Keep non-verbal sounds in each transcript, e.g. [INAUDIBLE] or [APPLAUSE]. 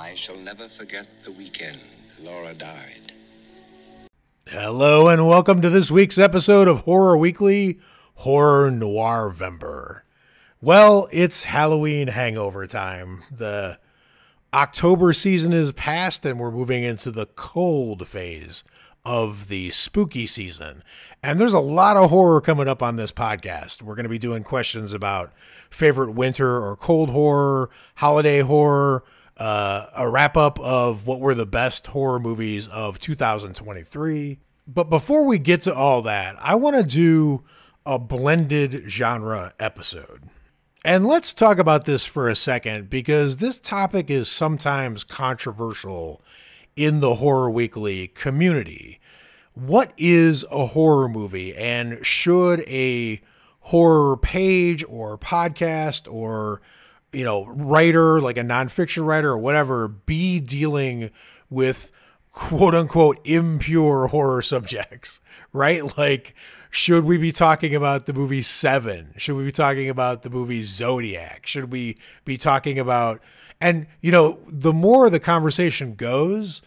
I shall never forget the weekend Laura died. Hello and welcome to this week's episode of Horror Weekly Horror Noirvember. Well, it's Halloween hangover time. The October season is past and we're moving into the cold phase of the spooky season. And there's a lot of horror coming up on this podcast. We're going to be doing questions about favorite winter or cold horror, holiday horror, uh, a wrap up of what were the best horror movies of 2023. But before we get to all that, I want to do a blended genre episode. And let's talk about this for a second because this topic is sometimes controversial in the Horror Weekly community. What is a horror movie and should a horror page or podcast or you know writer like a nonfiction writer or whatever be dealing with quote unquote impure horror subjects [LAUGHS] right like should we be talking about the movie Seven? Should we be talking about the movie Zodiac? Should we be talking about, and you know, the more the conversation goes,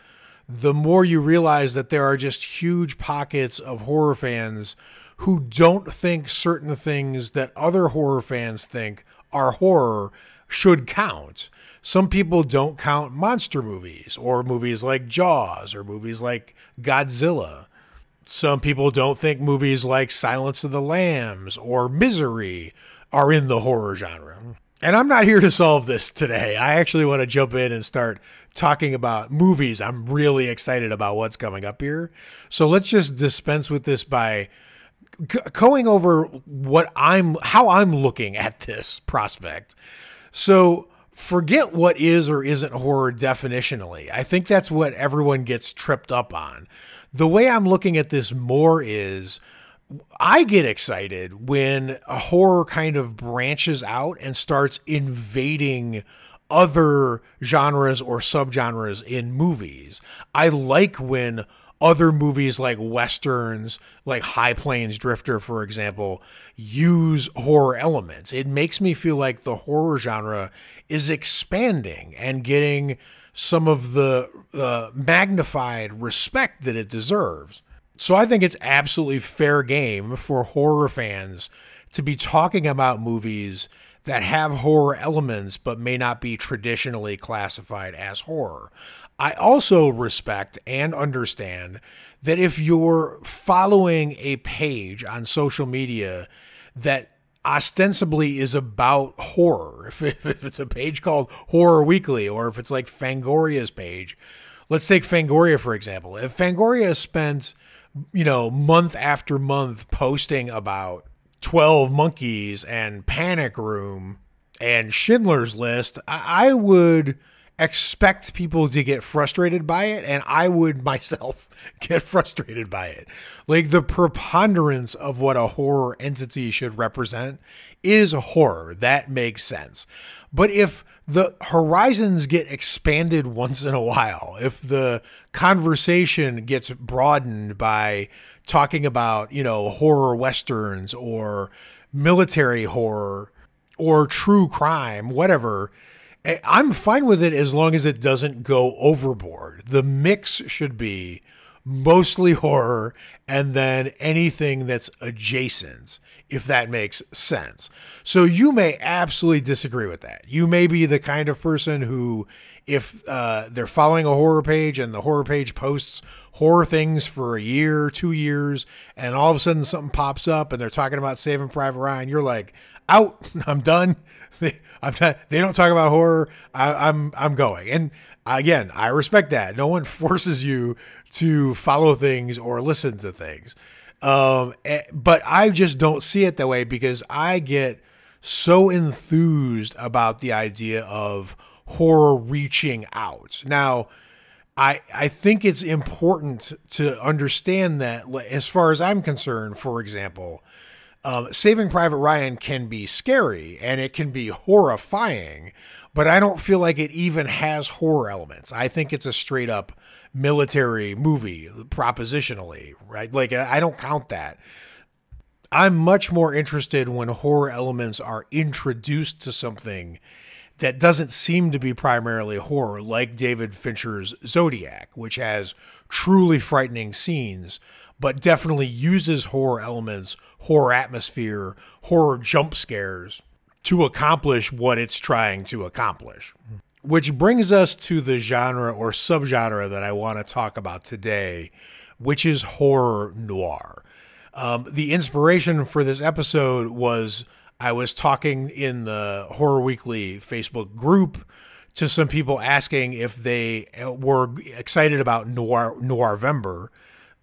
the more you realize that there are just huge pockets of horror fans who don't think certain things that other horror fans think are horror should count. Some people don't count monster movies or movies like Jaws or movies like Godzilla some people don't think movies like Silence of the Lambs or Misery are in the horror genre. And I'm not here to solve this today. I actually want to jump in and start talking about movies. I'm really excited about what's coming up here. So let's just dispense with this by going over what I'm how I'm looking at this prospect. So forget what is or isn't horror definitionally. I think that's what everyone gets tripped up on the way I'm looking at this more is I get excited when a horror kind of branches out and starts invading other genres or subgenres in movies. I like when other movies like westerns, like High Plains Drifter, for example, use horror elements. It makes me feel like the horror genre is expanding and getting some of the uh, magnified respect that it deserves. So I think it's absolutely fair game for horror fans to be talking about movies that have horror elements but may not be traditionally classified as horror. I also respect and understand that if you're following a page on social media that ostensibly is about horror. [LAUGHS] If, if it's a page called Horror Weekly, or if it's like Fangoria's page, let's take Fangoria for example. If Fangoria spent, you know, month after month posting about 12 Monkeys and Panic Room and Schindler's List, I, I would expect people to get frustrated by it and I would myself [LAUGHS] get frustrated by it. Like the preponderance of what a horror entity should represent is horror. That makes sense. But if the horizons get expanded [LAUGHS] once in a while, if the conversation gets broadened by talking about, you know, horror westerns or military horror or true crime, whatever, I'm fine with it as long as it doesn't go overboard. The mix should be mostly horror and then anything that's adjacent, if that makes sense. So you may absolutely disagree with that. You may be the kind of person who, if uh, they're following a horror page and the horror page posts horror things for a year, two years, and all of a sudden something pops up and they're talking about Saving Private Ryan, you're like, out. [LAUGHS] I'm done. [LAUGHS] They, I'm they don't talk about horror. I, I'm I'm going. And again, I respect that. No one [LAUGHS] forces you to follow things or listen to things. Um, eh, but I just don't see it that way because I get so enthused about the idea of horror reaching out. Now, I I think it's important to understand that as far as I'm concerned, for example, um, Saving Private Ryan can be scary and it can be horrifying, but I don't feel like it even has horror elements. I think it's a straight up military movie, propositionally, right? Like, I don't count that. I'm much more interested when horror elements are introduced to something that doesn't seem to be primarily horror, like David Fincher's Zodiac, which has truly frightening scenes, but definitely uses horror elements, horror atmosphere, horror jump scares to accomplish what it's trying to accomplish. Which brings us to the genre or subgenre that I want to talk about today, which is horror noir. Um, the inspiration for this episode was I was talking in the Horror Weekly Facebook group to some people asking if they were excited about Noir Noirvember.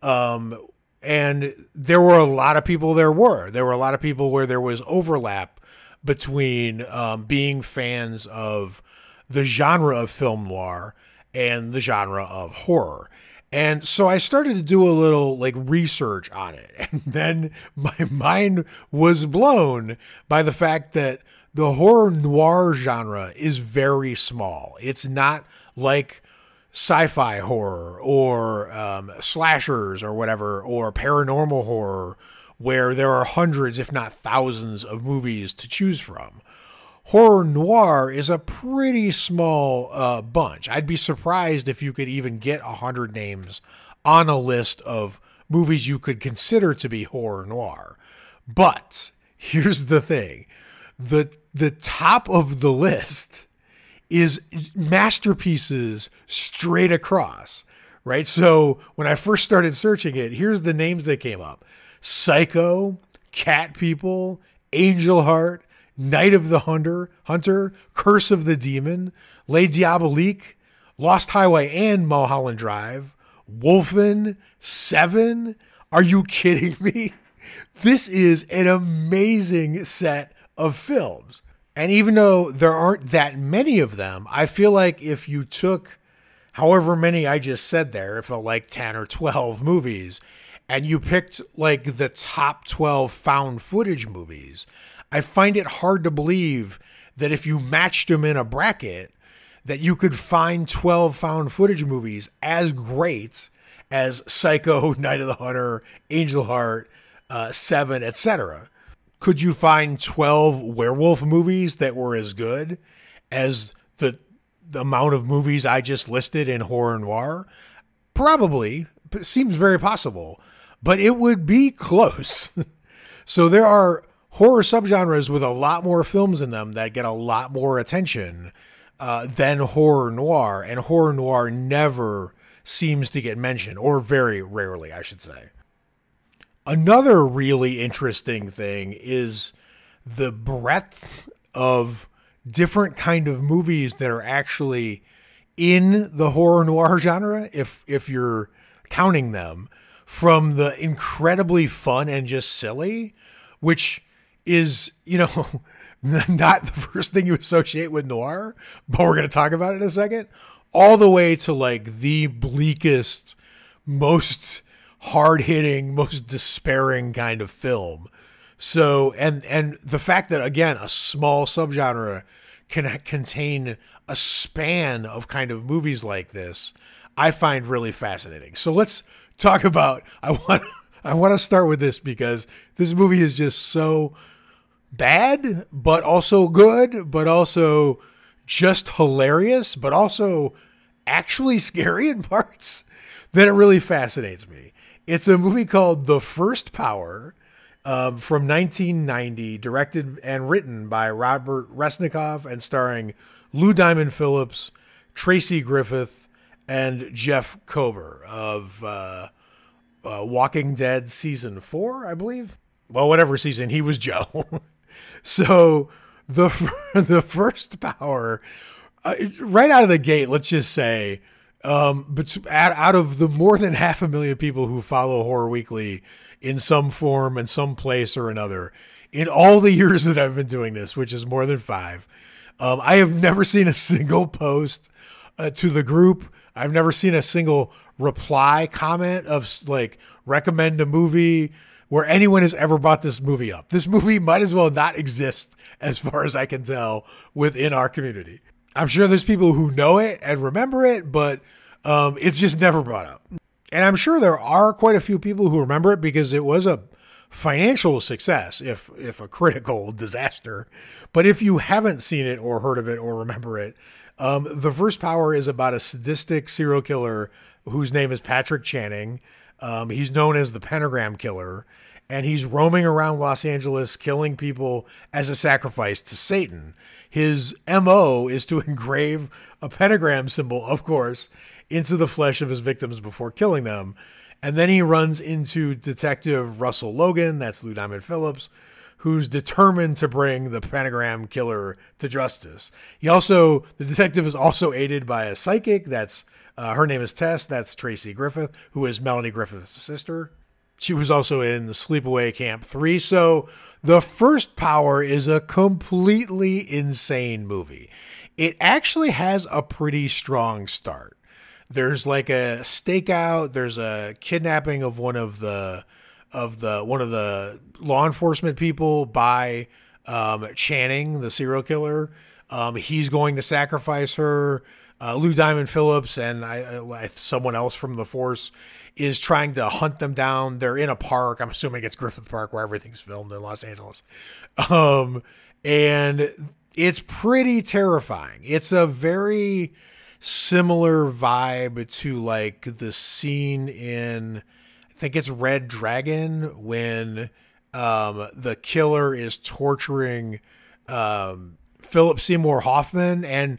Um, and there were a lot of people there were. There were a lot of people where there was overlap between um, being fans of the genre of film noir and the genre of horror. And so I started to do a little like research on it. [LAUGHS] And then my mind was blown by the fact that the horror noir genre is very small. It's not like sci fi horror or um, slashers or whatever, or paranormal horror, where there are hundreds, if not thousands, of movies to choose from horror noir is a pretty small uh, bunch. I'd be surprised if you could even get a hundred names on a list of movies you could consider to be horror noir. But here's the thing: the the top of the list is masterpieces straight across. Right. So when I first started searching it, here's the names that came up: Psycho, Cat People, Angel Heart, Night of the Hunter, Hunter, Curse of the Demon, Les Diaboliques, Lost Highway and Mulholland Drive, Wolfen, Seven. Are you kidding me? [LAUGHS] This is an amazing set of films. And even though there aren't that many of them, I feel like if you took however many I just said there, it felt like 10 or 12 [LAUGHS] movies, and you picked like the top 12 found footage movies, I find it hard to believe that if you matched them in a bracket, that you could find 12 found footage movies as great as Psycho, [LAUGHS] Night of the Hunter, Angel Heart, uh, Seven, etc. Could you find 12 werewolf movies that were as good as the, the amount of movies I just listed in horror noir? Probably. Seems very possible, but it would be close. [LAUGHS] so there are horror subgenres with a lot more films in them that get a lot more attention uh, than horror noir, and horror noir never seems to get mentioned, or very rarely, I should say. Another really interesting thing is the breadth of different kind of movies that are actually in the horror noir genre if if you're counting them from the incredibly fun and just silly which is, you know, [LAUGHS] not the first thing you associate with noir, but we're going to talk about it in a second, all the way to like the bleakest, most hard hitting, [LAUGHS] most despairing kind of film. So, and, and the fact that again, a small subgenre can contain a span of kind of movies like this, I find really fascinating. So let's talk about, [LAUGHS] I want, I want to start with this because this movie is just so bad, but also good, but also just hilarious, but also actually [LAUGHS] scary in parts, that it really fascinates me. It's a movie called The First Power um, from 1990, directed and written by Robert Resnikoff and starring Lou Diamond Phillips, Tracy Griffith, and Jeff Kober of uh, uh, Walking Dead season four, I believe. Well, whatever season, he was Joe. [LAUGHS] So the [LAUGHS] the first power, uh, right out of the gate, let's just say, um, but out of the more than [LAUGHS] half a million people who follow Horror Weekly in some form and some place or another, in all the [LAUGHS] years that I've been doing this, which is more than five, um, I have never seen a [LAUGHS] single post uh, to the group. I've never seen a single reply comment of like recommend a movie where anyone has ever brought this movie up. This movie might as well not exist, as far as I can tell, within our community. I'm sure there's people who know it and remember it, but um, it's just never brought up. And I'm sure there are quite a few people who remember it because it was a financial success, if if a critical [LAUGHS] disaster. But if you haven't seen it or heard of it or remember it, um, the first power is about a sadistic serial killer whose name is Patrick Channing. Um, he's known as the Pentagram Killer, and he's roaming around Los Angeles killing people as a sacrifice to Satan. His MO is to [LAUGHS] engrave a pentagram symbol, of course, into the flesh of his victims before killing them. And then he runs into Detective Russell Logan, that's Lou Diamond Phillips, who's determined to bring the pentagram killer to justice. He also, the detective is also aided by a psychic, that's uh, her name is Tess, that's Tracy Griffith, who is Melanie Griffith's sister. She was also in the Sleepaway Camp 3. So the first power is a completely insane movie. It actually has a pretty strong start. There's like a stakeout, there's a kidnapping of one of the of the one of the law enforcement people by um, Channing, the serial killer. Um, he's going to sacrifice her. Uh, Lou Diamond Phillips and I, I, someone else from the force is trying to hunt them down. They're in a park. I'm assuming it's Griffith Park where everything's filmed in Los Angeles. Um, and it's pretty terrifying. It's a very similar vibe to like the scene in I think it's Red Dragon when um, the killer is torturing um, Philip Seymour Hoffman and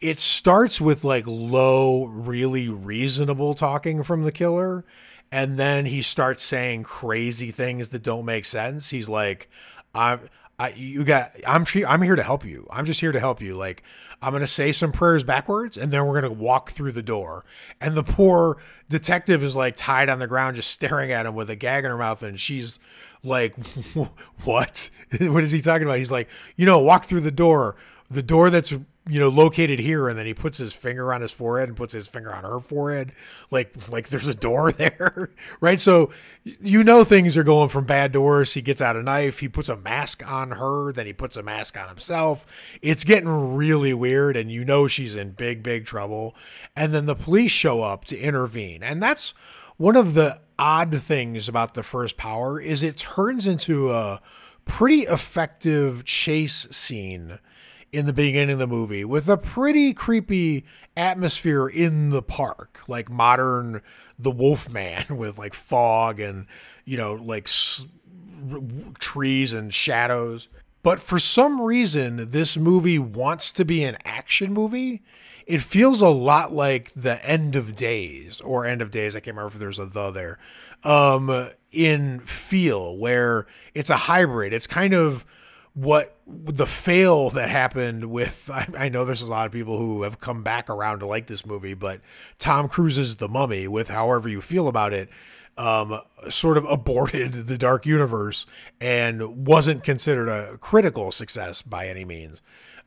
it starts with like low, really reasonable talking from the killer. And then he starts saying crazy things that don't make sense. He's like, I'm, I, you got, I'm, I'm here to help you. I'm just here to help you. Like, I'm going to say some prayers backwards and then we're going to walk through the door. And the poor detective is like tied on the ground, just staring at him with a gag in her mouth. And she's like, [LAUGHS] what? [LAUGHS] what is he talking about? He's like, you know, walk through the door, the door that's you know, located here, and then he puts his finger on his forehead and puts his finger on her forehead, like like there's a door [LAUGHS] there, right? So you know things are going from bad to worse. He gets out a knife, he puts a mask on her, then he puts a mask on himself. It's getting really weird, and you know she's in big big trouble. And then the police show up to intervene, and that's one of the odd things about the first power is it turns into a pretty effective chase scene in the beginning of the movie with a pretty creepy atmosphere in the park, like modern The Wolfman [LAUGHS] with like fog and, you know, like s- trees and shadows. But for some reason, this movie wants to be an action movie. It feels a lot like the End of Days or End of Days. I can't remember if there's a the there. Um, in feel where it's a hybrid. It's kind of what the fail that happened with [LAUGHS] I, I, know there's a lot of people who have come back around to like this movie but tom cruise's the mummy with however you feel about it um, sort of [LAUGHS] aborted the dark universe and wasn't considered a critical success by any means.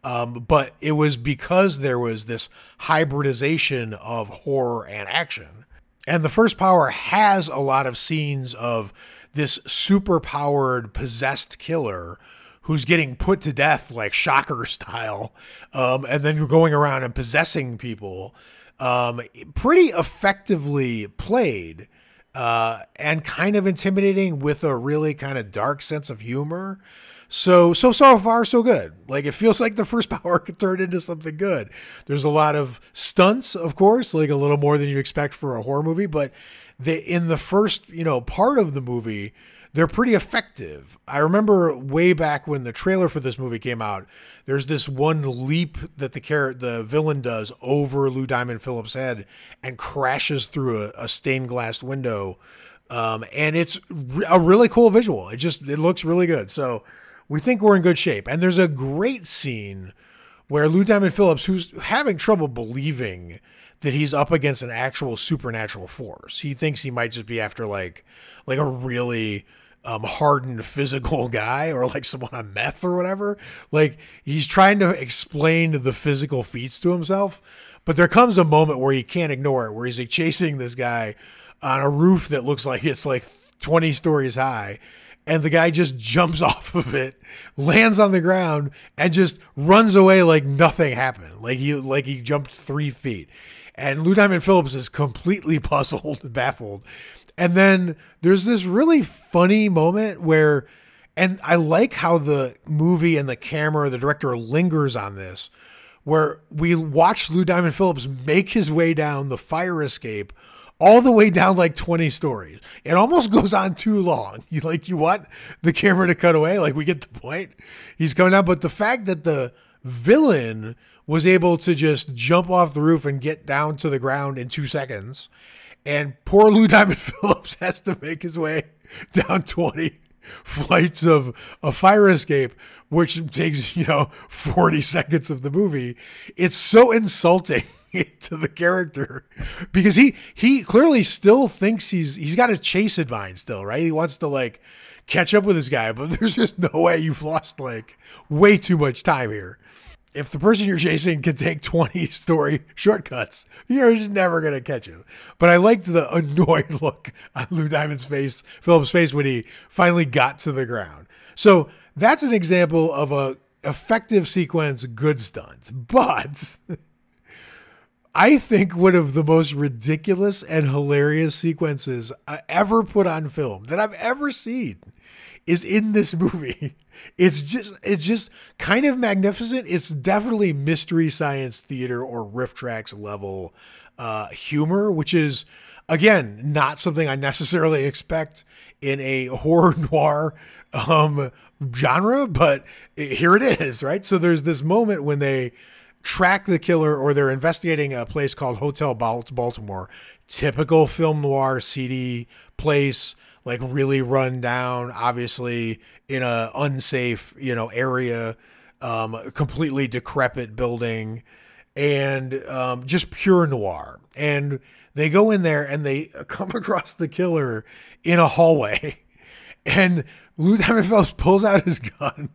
Um, but it was because there was this hybridization of horror and action. And the first power has a lot of scenes of this super powered possessed killer who's getting put to death like shocker [LAUGHS] style um, and then going around and possessing people um, pretty effectively played uh, and kind of intimidating with a really kind of dark sense of humor. So so so far so good. Like it feels like the first [LAUGHS] power could turn into something good. There's a lot of stunts of course like a little more than you expect for a horror movie but the in the first you know part of the movie they're pretty effective. I remember way back when the trailer for this movie came out, there's this one leap that the car- the villain does over Lou Diamond Phillips' head and crashes through a, a stained glass window. Um, and it's a really cool visual. It just it looks really good. So we think we're in good shape. And there's a great scene where Lou Diamond Phillips, who's having trouble believing that he's up against an actual supernatural force, he thinks he might just be after like like a really um, hardened physical [LAUGHS] guy or like someone on meth or whatever. Like he's trying to explain the physical feats to himself, but there comes a moment where he can't ignore it, where he's like chasing this guy on a roof that looks like it's like 20 stories high. And the guy just jumps [LAUGHS] off of it, lands on the ground, and just runs away like nothing happened. Like he like he jumped three feet. And Lou Diamond Phillips is completely [LAUGHS] puzzled, baffled And then there's this really funny moment where, and I like how the movie and the camera, the director lingers on this, where we watch Lou Diamond Phillips make his way down the fire escape all the way down like 20 stories. It almost [LAUGHS] goes on too long. [LAUGHS] You like you want the camera to cut away, like we get the point. He's coming down, but the fact that the villain was able to just jump off the roof and get down to the ground in 2 seconds and poor Lou Diamond [LAUGHS] Phillips has to make his way down 20 flights of a fire escape, which takes, you know, 40 seconds of the movie. It's so insulting [LAUGHS] to the character because he he clearly still thinks he's he's got a chase in mind still, right? He wants to like catch up with this guy, but [LAUGHS] there's just no way you've lost like way too much time here. If the person you're chasing can take [LAUGHS] 20 story shortcuts, you're just never going to catch him. But I liked the [LAUGHS] annoyed look on Lou Diamond's face, Philip's face when he finally got to the ground. So that's an example of a effective sequence, good stunts. But [LAUGHS] I think one of the most ridiculous and hilarious sequences I ever put on film that I've ever seen is in this movie. [LAUGHS] It's just it's just kind of magnificent. It's definitely mystery science theater or RiffTrax level uh, humor, which is again not something I necessarily [LAUGHS] expect in a [LAUGHS] horror noir um, genre, but here it is, right? So there's this moment when they track the killer or they're investigating a place called Hotel Baltimore. Typical film noir, seedy place, like really run down, obviously in a unsafe, you know, area, um, completely decrepit building, and um, just pure noir. And they go in there and they [LAUGHS] come across the killer in a hallway, [LAUGHS] and Lou Diamond Phillips pulls out his gun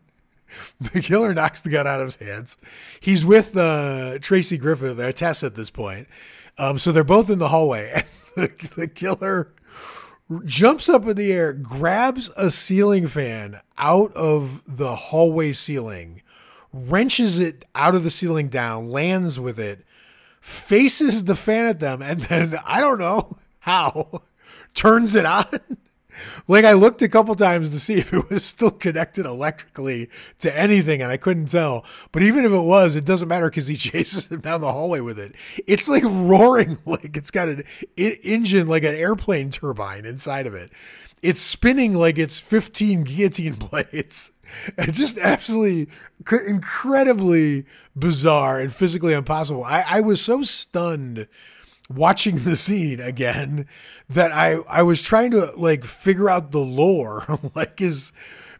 [LAUGHS] the killer knocks the gun out of his hands. He's with uh, Tracy Griffith, they're Tess at this point. Um, so they're both in the hallway. And the, the killer jumps up in the air, grabs a ceiling fan out of the hallway ceiling, wrenches it out of the ceiling down, lands with it, faces the fan at them, and then [LAUGHS] I don't know how [LAUGHS] turns it on like I looked a couple times to see [LAUGHS] if it was still connected electrically to anything, and I couldn't tell. But even if it was, it doesn't matter because he [LAUGHS] chases him down the hallway with it. It's like [LAUGHS] roaring, like it's got an engine, like an airplane turbine inside of it. It's spinning like it's 15 guillotine blades. It's just absolutely incredibly bizarre and physically impossible. I, I was so stunned watching the scene again that I I was trying to like figure out the lore [LAUGHS] like is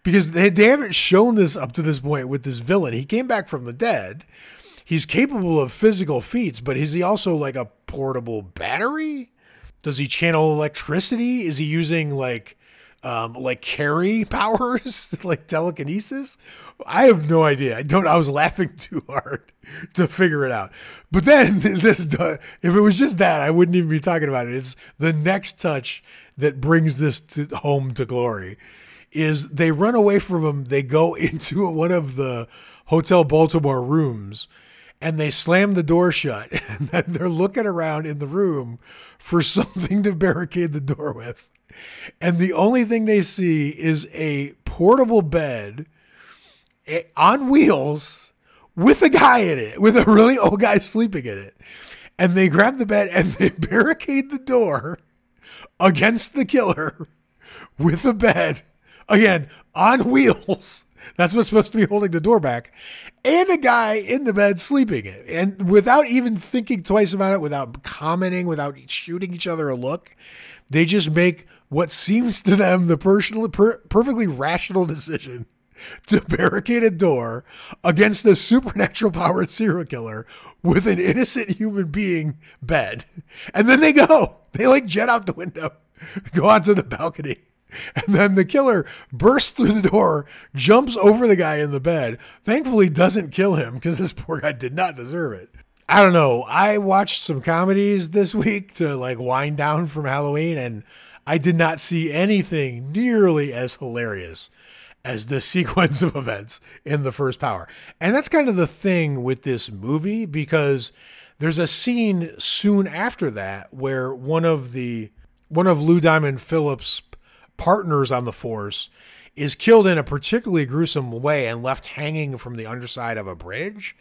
because they, they haven't shown this up to this point with this villain. He came back from the dead. He's capable of physical feats, but is he also like a portable battery? Does he channel electricity? Is he using like um, like Carrie [LAUGHS] powers, [LAUGHS] like telekinesis? I have no idea. I don't. I was laughing [LAUGHS] too hard to figure it out. But then this, if it was just that, I wouldn't even be talking about it. It's the next touch that brings this to home to glory. Is they run away from him. They go into one of the Hotel Baltimore rooms and they slam the door shut [LAUGHS] and then they're looking around in the room for [LAUGHS] something to barricade the door with. And the only thing they see is a portable bed eh, on wheels with a guy in it, with a really old guy sleeping in it. And they grab the bed and [LAUGHS] they barricade the door against the killer with a bed, again, on wheels. That's what's supposed to be holding the door back. And a guy in the bed sleeping. And without even thinking twice about it, without commenting, without shooting each other a look, they just make what seems to them the personal, per, perfectly rational decision to barricade a door against a supernatural powered serial killer with an innocent human being bed. And then they go. They like jet out the window, go onto the balcony. [LAUGHS] And then the killer bursts through the door, jumps over the guy in the bed. Thankfully, doesn't kill him because this [LAUGHS] poor guy did not deserve it. I don't know. I watched some comedies this week to like wind down from Halloween, and I did not see anything nearly as hilarious as this [LAUGHS] sequence of events in the first power. And that's kind of the thing with this movie because there's a scene soon after that where one of the one of Lou Diamond Phillips' partners on the force, is killed in a particularly gruesome way and left hanging from the underside of a bridge.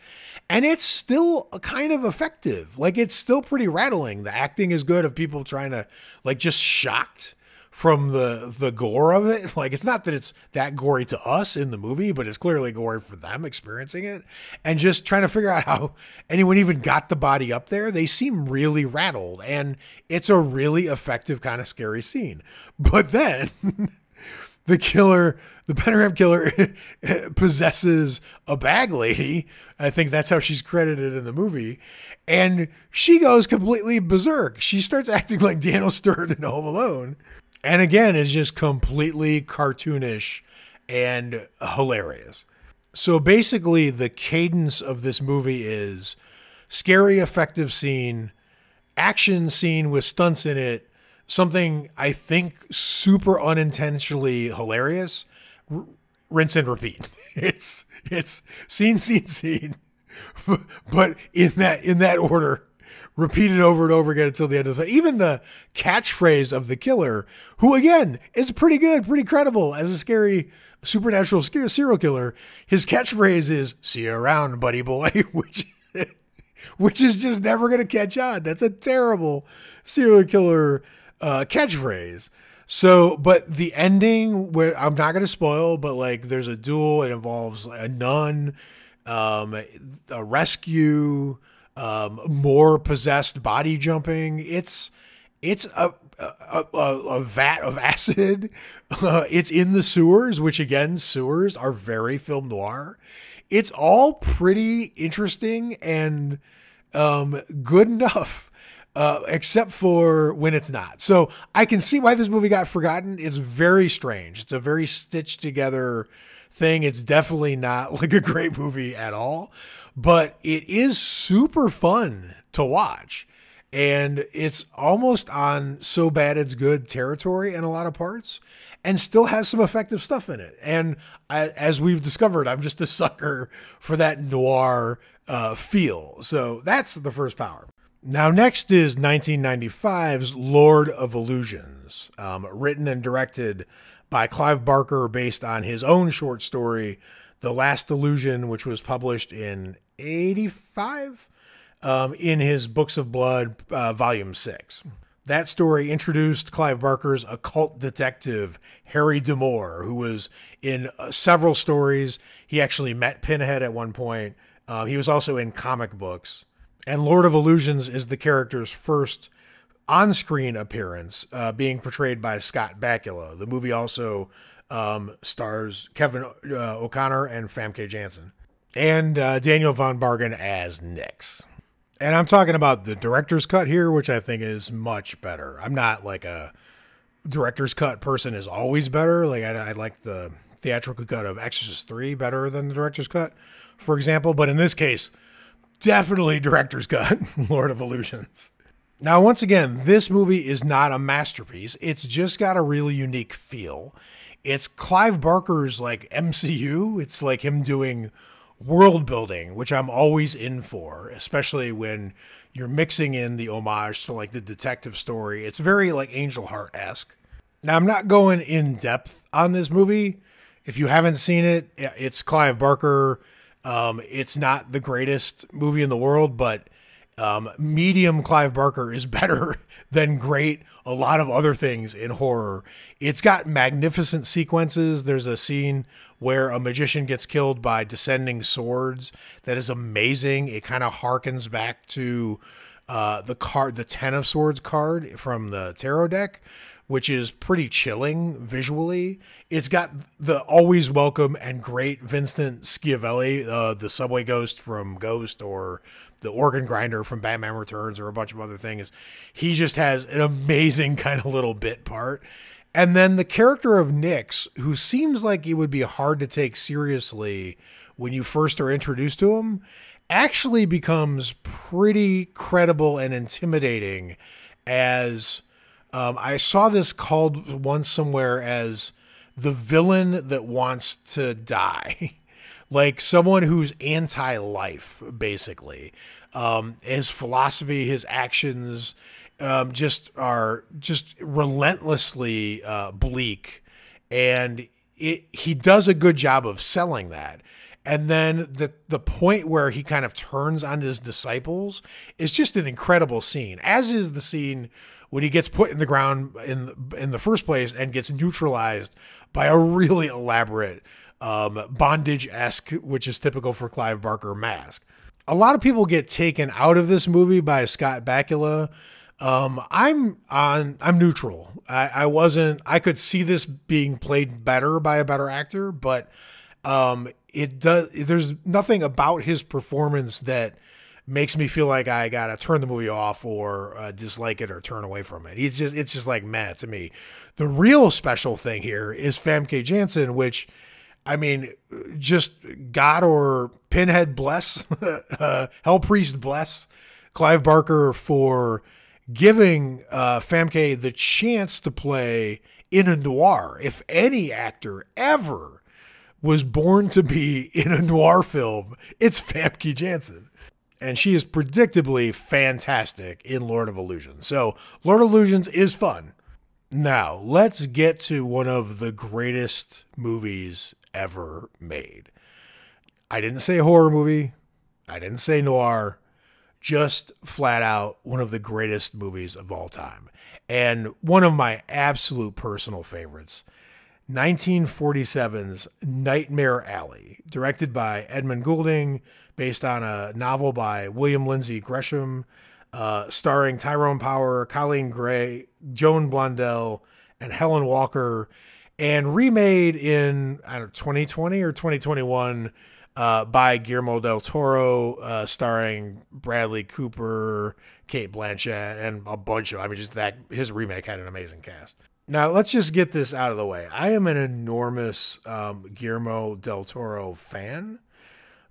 And it's still kind of effective. Like it's still pretty rattling. The acting is good of people trying to like just shocked from the the gore of it. [LAUGHS] Like it's not that it's that gory to us in the movie, but it's clearly gory for them experiencing it. And just trying to figure out how anyone even got the body up there. They seem really rattled and it's a really effective kind of scary scene. [LAUGHS] But then [LAUGHS] the killer, the pentagram killer, possesses a bag lady. I think that's how she's credited in the movie. And she goes completely berserk. She starts acting like Daniel Stern in Home Alone. And again, is just completely cartoonish and hilarious. So basically, the cadence of this movie is scary, effective scene, action scene with stunts in it, something I think super unintentionally hilarious. R- rinse and repeat. [LAUGHS] It's it's scene, scene, scene, [LAUGHS] but in that in that order, repeated over and over again until the end of the. Even the catchphrase of the killer, who again is pretty good, pretty credible as a scary supernatural serial killer. His catchphrase is "See you around, buddy boy," [LAUGHS] which which is just never gonna catch on. That's a terrible serial killer uh, catchphrase. So, but the ending where I'm not going to spoil, but like there's a duel. It involves a nun, um, a rescue, um, more possessed body jumping. It's it's a a, a, a vat of [LAUGHS] acid. Uh, it's in the sewers, which again, sewers are very film noir. It's all pretty interesting and um, good enough uh, except for when it's not. So I can see why this movie got forgotten. It's very strange. It's a very stitched together thing. It's definitely not [LAUGHS] like a great movie at all, but it is super fun to watch. And it's almost on so bad it's good territory in a lot of parts and still has some effective stuff in it. And I, as we've discovered, I'm just a [LAUGHS] sucker for that noir uh, feel. So that's the first power. Now, next is 1995's Lord of Illusions, um, written and directed by Clive Barker, based on his own short story, The Last Illusion, which was published in 85 um, in his Books of Blood, uh, Volume 6. That story introduced Clive Barker's occult detective, Harry D'Amour, who was in uh, several stories. He actually met Pinhead at one point. Uh, he was also in comic books. And Lord of Illusions is the character's first on screen appearance, uh, being portrayed by Scott Bakula. The movie also um, stars Kevin uh, O'Connor and Famke Janssen, and uh, Daniel Von Bargen as Nix. And I'm talking about the director's cut here, which I think is much better. I'm not like a director's cut person is always better. Like I, I like the theatrical cut of Exorcist 3 better than the director's cut, for example. But in this case, definitely director's cut, [LAUGHS] Lord of Illusions. Now, once again, this movie is not a masterpiece. It's just got a really unique feel. It's Clive Barker's like MCU. It's like him doing world building, which I'm always in for, especially when you're mixing in the homage to like the detective story. It's very like Angel Heart esque. Now, I'm not going in depth on this movie. If you haven't seen it, it's Clive Barker um, it's not the greatest movie in the world, but um, medium Clive Barker is [LAUGHS] better than great a lot of other things in horror. It's got magnificent sequences. There's a scene where a magician gets killed by descending swords that is amazing. It kind of harkens back to uh, the card, the Ten of Swords card from the tarot deck, which is pretty chilling visually. It's got the always welcome and great Vincent Schiavelli, uh, the subway ghost from Ghost, or the organ grinder from Batman Returns, or a bunch of other things. He just has an amazing [LAUGHS] kind of little bit part. And then the character of Nix, who seems like it would be hard to take seriously when you first are introduced to him, actually becomes pretty credible and intimidating as um, I saw this called once somewhere as the villain that wants to [LAUGHS] die. Like someone who's anti life, basically. Um, his philosophy, his actions, um, just are just relentlessly uh, bleak, and it, he does a good job of selling that. And then the the point where he kind of turns on his disciples is just an incredible scene. As is the scene when he gets put in the ground in in the first place and gets neutralized by a really elaborate um, bondage esque, which is typical for Clive Barker mask. A lot of people get taken out of this movie by Scott Bakula. Um, I'm on. I'm neutral. I, I wasn't. I could see this being played better by a better actor, but um, it does. There's nothing about his performance that makes me feel like I gotta turn the movie off or uh, dislike it or turn away from it. He's just. It's just like meh to me. The real special thing here is Famke Janssen, which. I mean, just God or Pinhead bless, [LAUGHS] uh, Hell Priest bless Clive Barker for giving uh, Famke the chance to play in a noir. If any actor ever was born to be [LAUGHS] in a noir film, it's Famke Janssen. And she is predictably fantastic in Lord of Illusions. So, Lord of Illusions is fun. Now, let's get to one of the greatest movies ever made. I didn't say horror movie, I didn't say noir, just flat out one of the greatest movies of all time. And one of my absolute personal favorites. 1947's Nightmare Alley, directed by Edmund Goulding, based on a novel by William Lindsay Gresham, uh, starring Tyrone Power, Coleen Gray, Joan Blondell, and Helen Walker, and remade in I don't know, 2020 or 2021 uh, by Guillermo del Toro, uh, starring Bradley Cooper, Cate Blanchett, and a bunch of. I mean, just that his remake had an amazing cast. Now let's just get this out of the way. I am an enormous um, Guillermo del Toro fan,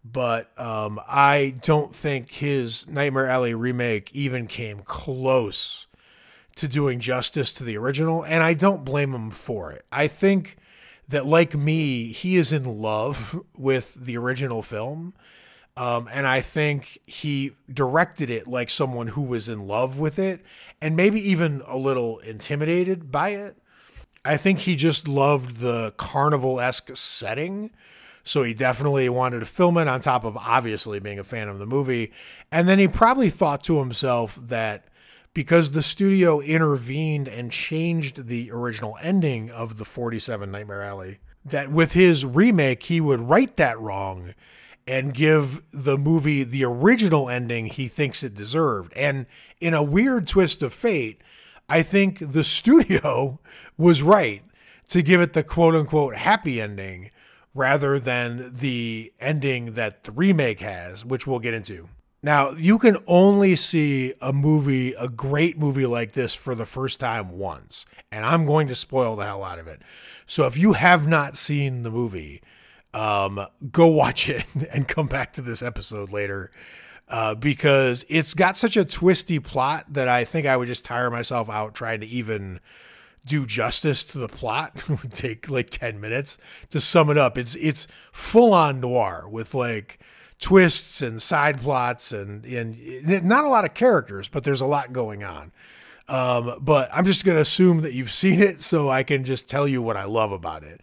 but um, I don't think his Nightmare Alley remake even came close to doing justice to the original, and I don't blame him for it. I think that, like me, he is in love with the original film. Um, and I think he directed it like someone who was in love with it and maybe even a little intimidated by it. I think he just loved the carnival esque setting. So he definitely wanted to film it on top of obviously being a fan of the movie. And then he probably thought to himself that because the studio intervened and changed the original ending of the 47 Nightmare Alley, that with his remake, he would right that wrong and give the movie the original ending he thinks it deserved. And in a weird twist of fate, I think the [LAUGHS] studio was right to give it the quote unquote happy ending rather than the ending that the remake has, which we'll get into. Now, you can only see a movie, a great movie like this for the first time once, and I'm going to spoil the hell out of it. So if you have not seen the movie, um, go [LAUGHS] watch it and come back to this episode later uh, because it's got such a twisty plot that I think I would just tire myself out trying to even do justice to the plot. [LAUGHS] it would take like 10 minutes to sum it up. It's it's full on noir with like twists and side plots and and not a lot of characters, but there's a lot going on. Um, but I'm just going to assume that you've [LAUGHS] seen it so I can just tell you what I love about it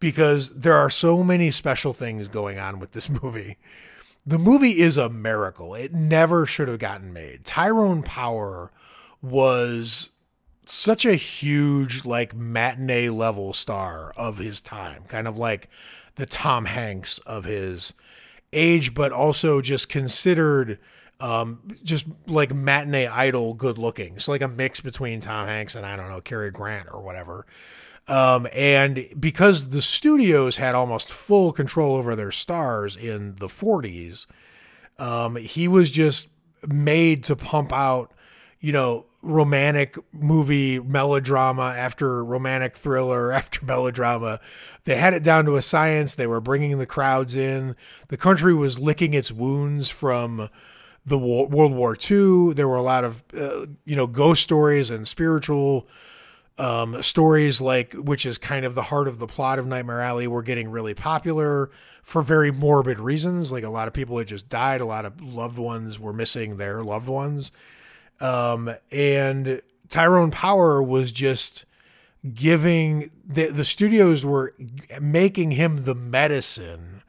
because there are so many special things going on with this [LAUGHS] movie. The movie is a miracle. It never should have gotten made. Tyrone Power was such a huge like matinee level star of his time, kind of like the Tom Hanks of his age, but also just considered um, just like matinee idol good looking. So like a mix between Tom Hanks and I don't know, Cary Grant or whatever. Um, and because the studios had almost full control over their stars in the 40s, um, he was just made to pump out, you know, romantic movie melodrama after romantic thriller [LAUGHS] after melodrama. They had it down to a science. They were bringing the crowds in. The country was licking its wounds from the World War II. There were a lot of, uh, you know, ghost stories and spiritual um, stories like, which is kind of the heart of the plot of Nightmare Alley, were getting really popular for very morbid reasons. Like a lot of people had just died. A lot of loved ones were missing their loved ones Um, and Tyrone Power was just giving the the studios were making him the medicine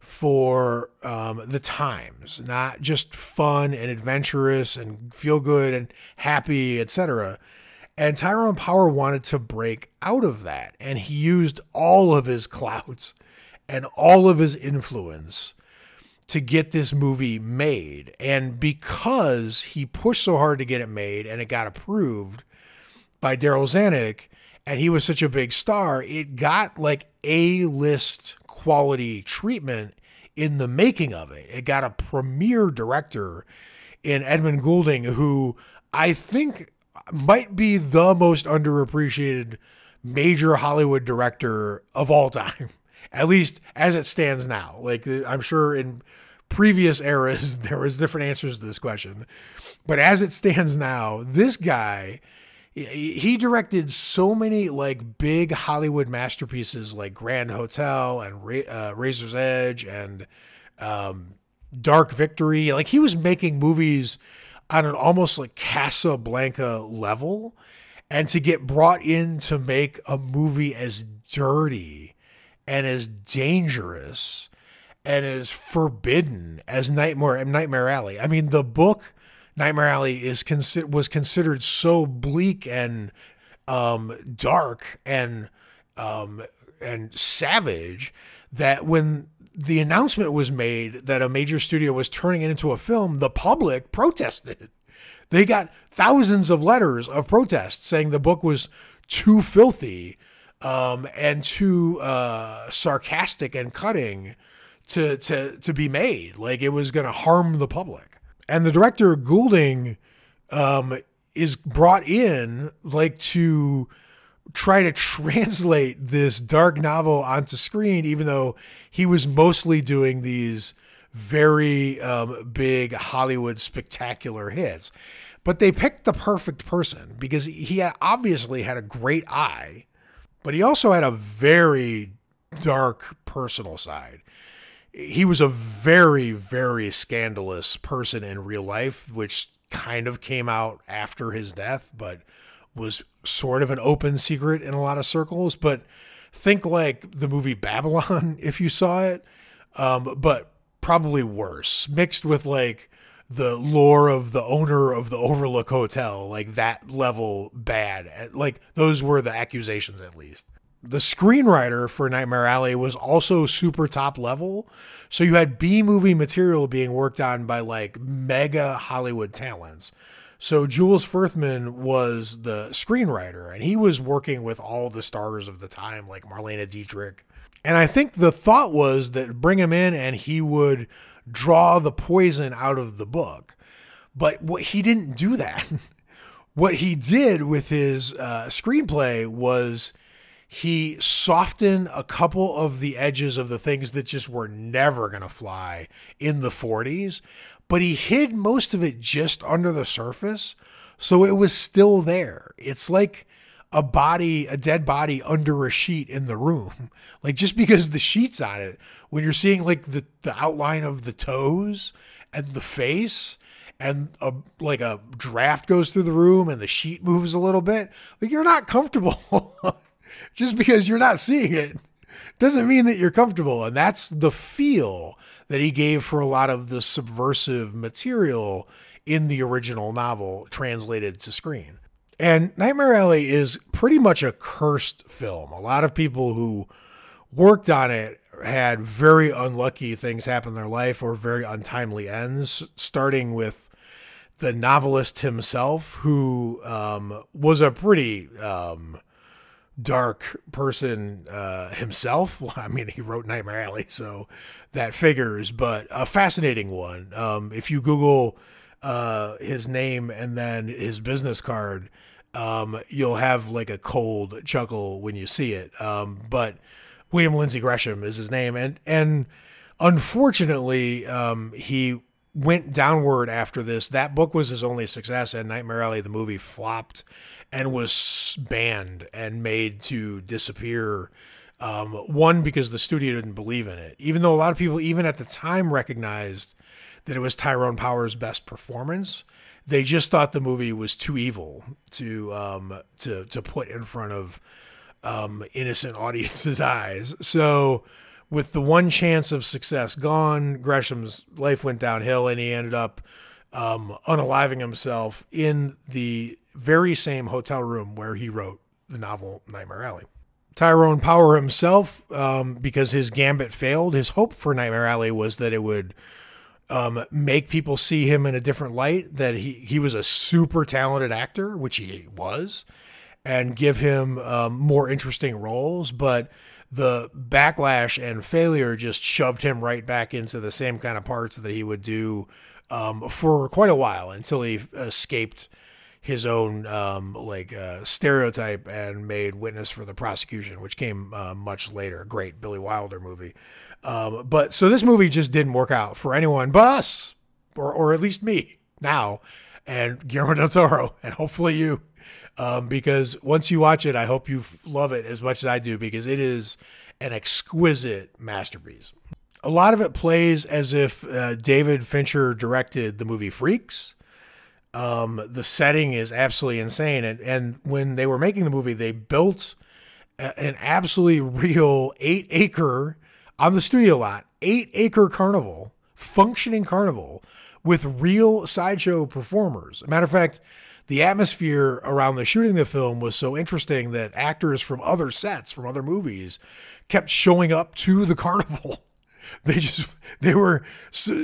for um, the times, not just fun and adventurous and feel good and happy, etc. And Tyrone Power wanted to break out of that, and he used all of his [LAUGHS] clouds and all of his influence to get this movie made. And because he pushed so hard to get it made and it got approved by Darryl Zanuck, and he was such a big star, it got like A list quality treatment in the making of it. It got a premier director in Edmund Goulding, who I think might be the most underappreciated major Hollywood director of all time, [LAUGHS] at least as it stands now. Like, I'm sure in previous eras, [LAUGHS] there was different answers to this question. But as it stands now, this guy he directed so many like big Hollywood masterpieces like Grand Hotel and uh, Razor's Edge and um, Dark Victory. Like he was making movies on an almost like Casablanca level, and to get brought in to make a movie as dirty and as dangerous and is forbidden as Nightmare Nightmare Alley. I mean, the book Nightmare Alley is consi- was considered so bleak and um, dark and um, and savage that when the announcement was made that a major studio was turning it into a film, the public protested. They got thousands of letters of protest saying the book was too filthy um, and too uh, sarcastic and cutting to to to be made. Like it was going to harm the public and the director Goulding um, is brought in like to try to [LAUGHS] translate this dark novel onto screen, even though he was mostly doing these very um, big Hollywood spectacular hits. But they picked the perfect person because he had obviously had a great eye, but he also had a very dark personal side he was a very, very scandalous person in real life, which kind of came out after his death, but was sort of an open secret in a lot of circles. But think like the movie Babylon [LAUGHS] if you saw it, um, but probably worse, mixed with like the lore of the owner of the Overlook Hotel, like that level bad. Like those were the accusations, at least the screenwriter for Nightmare Alley was also super top level. So you had B movie material being worked on by like mega Hollywood talents. So Jules Furthman was the screenwriter and he was working with all the stars of the time, like Marlene Dietrich. And I think the thought was that bring him in and he would draw the poison out of the book. But what he didn't do that. [LAUGHS] what he did with his uh, screenplay was he softened a couple of the edges of the things that just were never going to fly in the 40s, but he hid most of it just under the surface. So it was still there. It's like a body, a dead body under a sheet in the room. [LAUGHS] Like just because the sheet's on it, when you're seeing like the, the outline of the toes and the face, and a like a draft goes through the room and the sheet moves a little bit, like you're not comfortable. [LAUGHS] just because you're not seeing it doesn't mean that you're comfortable. And that's the feel that he gave for a lot of the subversive material in the original novel translated to screen. And Nightmare Alley is pretty much a cursed film. A lot of people who worked on it had very unlucky things happen in their life or very untimely ends, starting with the novelist himself, who um, was a pretty um, dark person uh, himself. [LAUGHS] I mean, he wrote Nightmare Alley, so that figures, but a fascinating one. Um, if you Google uh, his name and then his business card, um, you'll have like a cold chuckle when you see it. Um, but William Lindsay Gresham is his name, and and unfortunately, um, he went downward after this. That book was his only success, and Nightmare Alley, the movie, flopped and was banned and made to disappear. Um, one, because the studio didn't believe in it, even though a lot of people, even at the time, recognized that it was Tyrone Power's best performance. They just thought the movie was too evil to um, to to put in front of um, innocent [LAUGHS] audiences' eyes. So, with the one chance of success gone, Gresham's life went downhill, and he ended up um, unaliving himself in the very same hotel room where he wrote the novel Nightmare Alley. Tyrone Power himself, um, because his gambit failed, his hope for Nightmare Alley was that it would um, make people see him in a different light, that he, he was a super talented actor, which he was, and give him um, more interesting roles. But the backlash and failure just shoved him right back into the same kind of parts that he would do um, for quite a while until he escaped his own um, like uh, stereotype and made witness for the prosecution, which came uh, much later. Great Billy Wilder movie. Um, but so this movie just didn't work out for anyone but us, or or at least me now, and Guillermo del Toro, and hopefully you, um, because once you watch it, I hope you love it as much as I do because it is an exquisite masterpiece. A lot of it plays as if uh, David Fincher directed the movie Freaks um, the setting is absolutely insane. And, and when they were making the movie, they built a, an absolutely [LAUGHS] real eight acre on the studio lot, eight acre carnival, functioning carnival with real sideshow performers. matter of fact, the atmosphere around the shooting of the film was so interesting that actors from other sets, from other movies, kept showing up to the [LAUGHS] carnival they just they were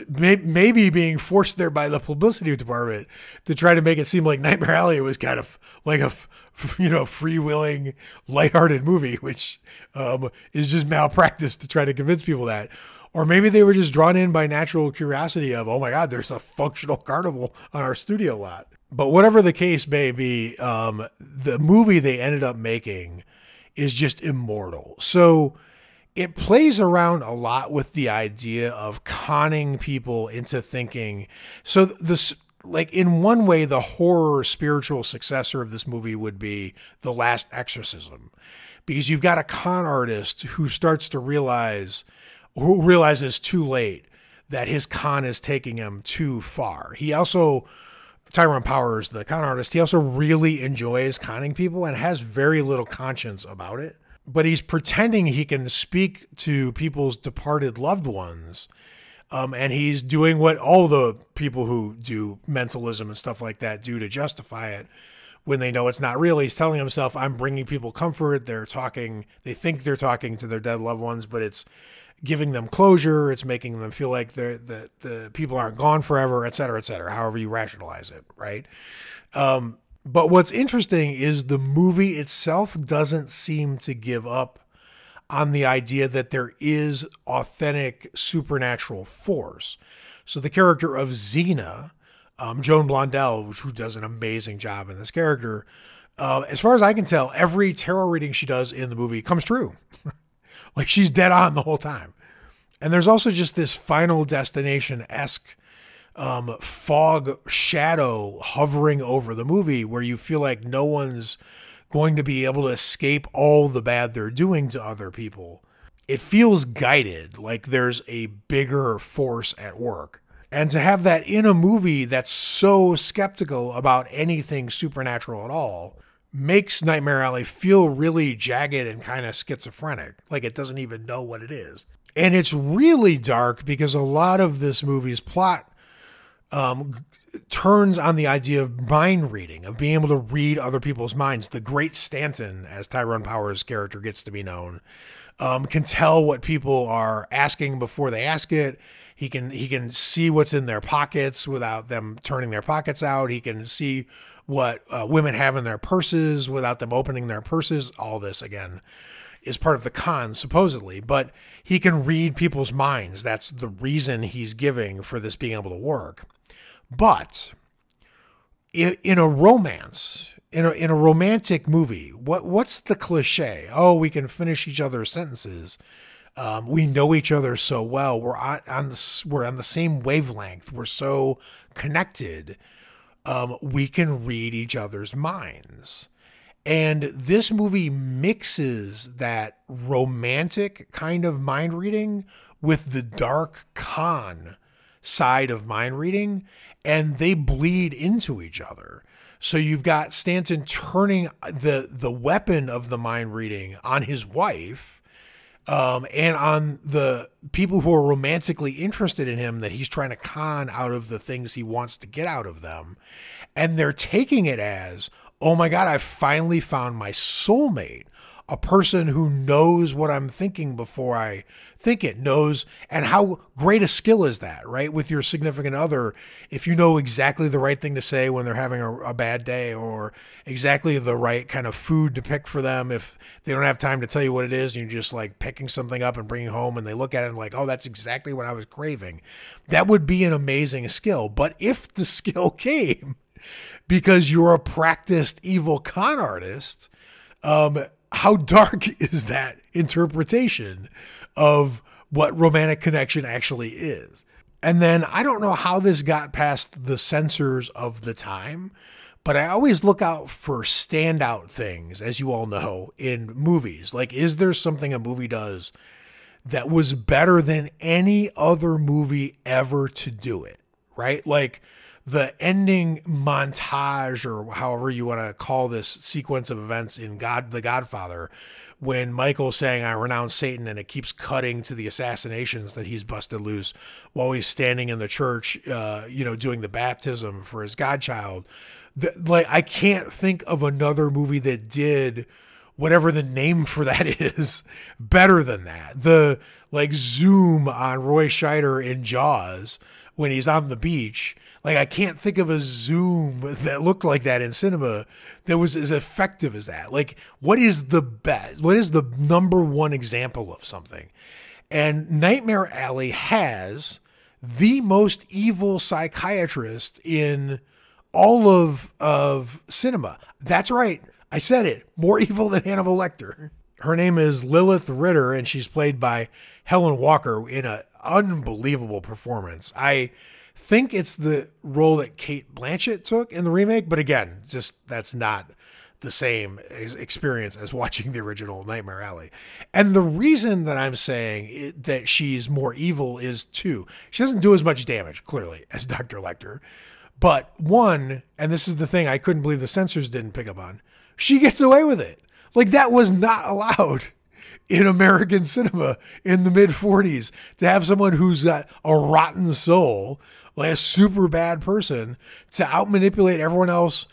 maybe being forced there by the publicity department to try to make it seem like Nightmare Alley was kind of like a you know freewheeling, lighthearted movie, which um, is just malpractice to try to convince people that. Or maybe they were just drawn in by natural curiosity of, oh my God, there's a functional carnival on our studio lot. But whatever the case may be, um, the movie they ended up making is just immortal. So it plays around a lot with the idea of conning people into thinking. So this like in one way the horror spiritual successor of this movie would be The Last Exorcism because you've got a con artist who starts to realize who realizes too late that his con is taking him too far. He also Tyrone Powers, the con artist, he also really enjoys conning people and has very little conscience about it but he's pretending he can speak to people's departed loved ones. Um, and he's doing what all the people who do mentalism and stuff like that do to justify it when they know it's not real. He's telling himself, I'm bringing people comfort. They're talking, they think they're talking to their dead loved ones, but it's giving them closure. It's making them feel like they're, the, the people aren't gone forever, et cetera, et cetera, however you rationalize it, right? Um, but what's interesting is the movie itself doesn't seem to give up on the idea that there is authentic supernatural force. So the character of Zeena, um, Joan Blondell, who does an amazing job in this character, uh, as far as I can tell, every tarot reading she does in the movie comes true. [LAUGHS] like she's dead on the whole time. And there's also just this final destination esque um, fog shadow hovering over the movie where you feel like no one's going to be able to escape all the bad they're doing to other people. It feels guided, like there's a bigger force at work. And to have that in a movie that's so skeptical about anything supernatural at all makes Nightmare Alley feel really jagged and kind of schizophrenic, like it doesn't even know what it is. And it's really dark because a lot of this movie's plot um, turns on the idea of mind reading, of being able to read other people's minds. The great Stanton, as Tyrone Power's character gets to be known, um, can tell what people are asking before they ask it. He can he can see what's in their pockets without them turning their pockets out. He can see what uh, women have in their purses without them opening their purses. All this again is part of the con supposedly, but he can read people's minds. That's the reason he's giving for this being able to work. But in, in a romance, in a, in a romantic movie, what what's the cliche? Oh, we can finish each other's sentences. Um, we know each other so well. We're on, on the we're on the same wavelength. We're so connected. Um, we can read each other's minds. And this movie mixes that romantic kind of mind reading with the dark con side of mind reading and they bleed into each other. So you've got Stanton turning the the weapon of the mind reading on his wife um, and on the people who are romantically interested in him that he's trying to con out of the things he wants to get out of them. And they're taking it as, oh my God, I finally found my soulmate a person who knows what I'm thinking before I think it, knows, and how great a skill is that, right? With your significant other, if you know exactly the right thing to say when they're having a, a, bad day, or exactly the right kind of food to pick for them, if they don't have time to tell you what it is, and you're just like picking something up and bringing home, and they look at it and like, oh, that's exactly what I was craving, that would be an amazing skill. But if the [LAUGHS] skill came because you're a practiced evil con artist, um, how dark [LAUGHS] is that interpretation of what romantic connection actually is? And then I don't know how this got past the censors of the time, but I always look out for standout things, as you all know, in movies. Like, is there something a movie does that was better than any other movie ever to do it? Right? Like, the ending montage or however you want to call this sequence of events in God the Godfather when Michael's saying I renounce Satan and it keeps cutting to the assassinations that he's busted loose while he's standing in the church uh, you know doing the baptism for his godchild. The, like I can't think of another movie that did whatever the name for that [LAUGHS] is better than that. The like zoom on Roy Scheider in Jaws when he's on the beach like I can't think of a zoom that looked like that in cinema that was as effective as that. Like what is the best? What is the number one example of something? And Nightmare Alley has the most evil psychiatrist in all of of cinema. That's right. I said it. More [LAUGHS] evil than Hannibal Lecter. Her name is Lilith Ritter and she's played by Helen Walker in an unbelievable performance. I think it's the role that Cate Blanchett took in the remake, but again, just that's not the same experience as watching the original Nightmare Alley. And the reason that I'm saying it, that she's more evil is two. She doesn't do as much damage, clearly, as [LAUGHS] Dr. Lecter. But one, and this is the thing I couldn't believe the censors didn't pick up on, she gets away with it. Like that was not allowed [LAUGHS] in American cinema in the mid 40s to have someone who's got a rotten soul like a super bad person to out manipulate everyone else,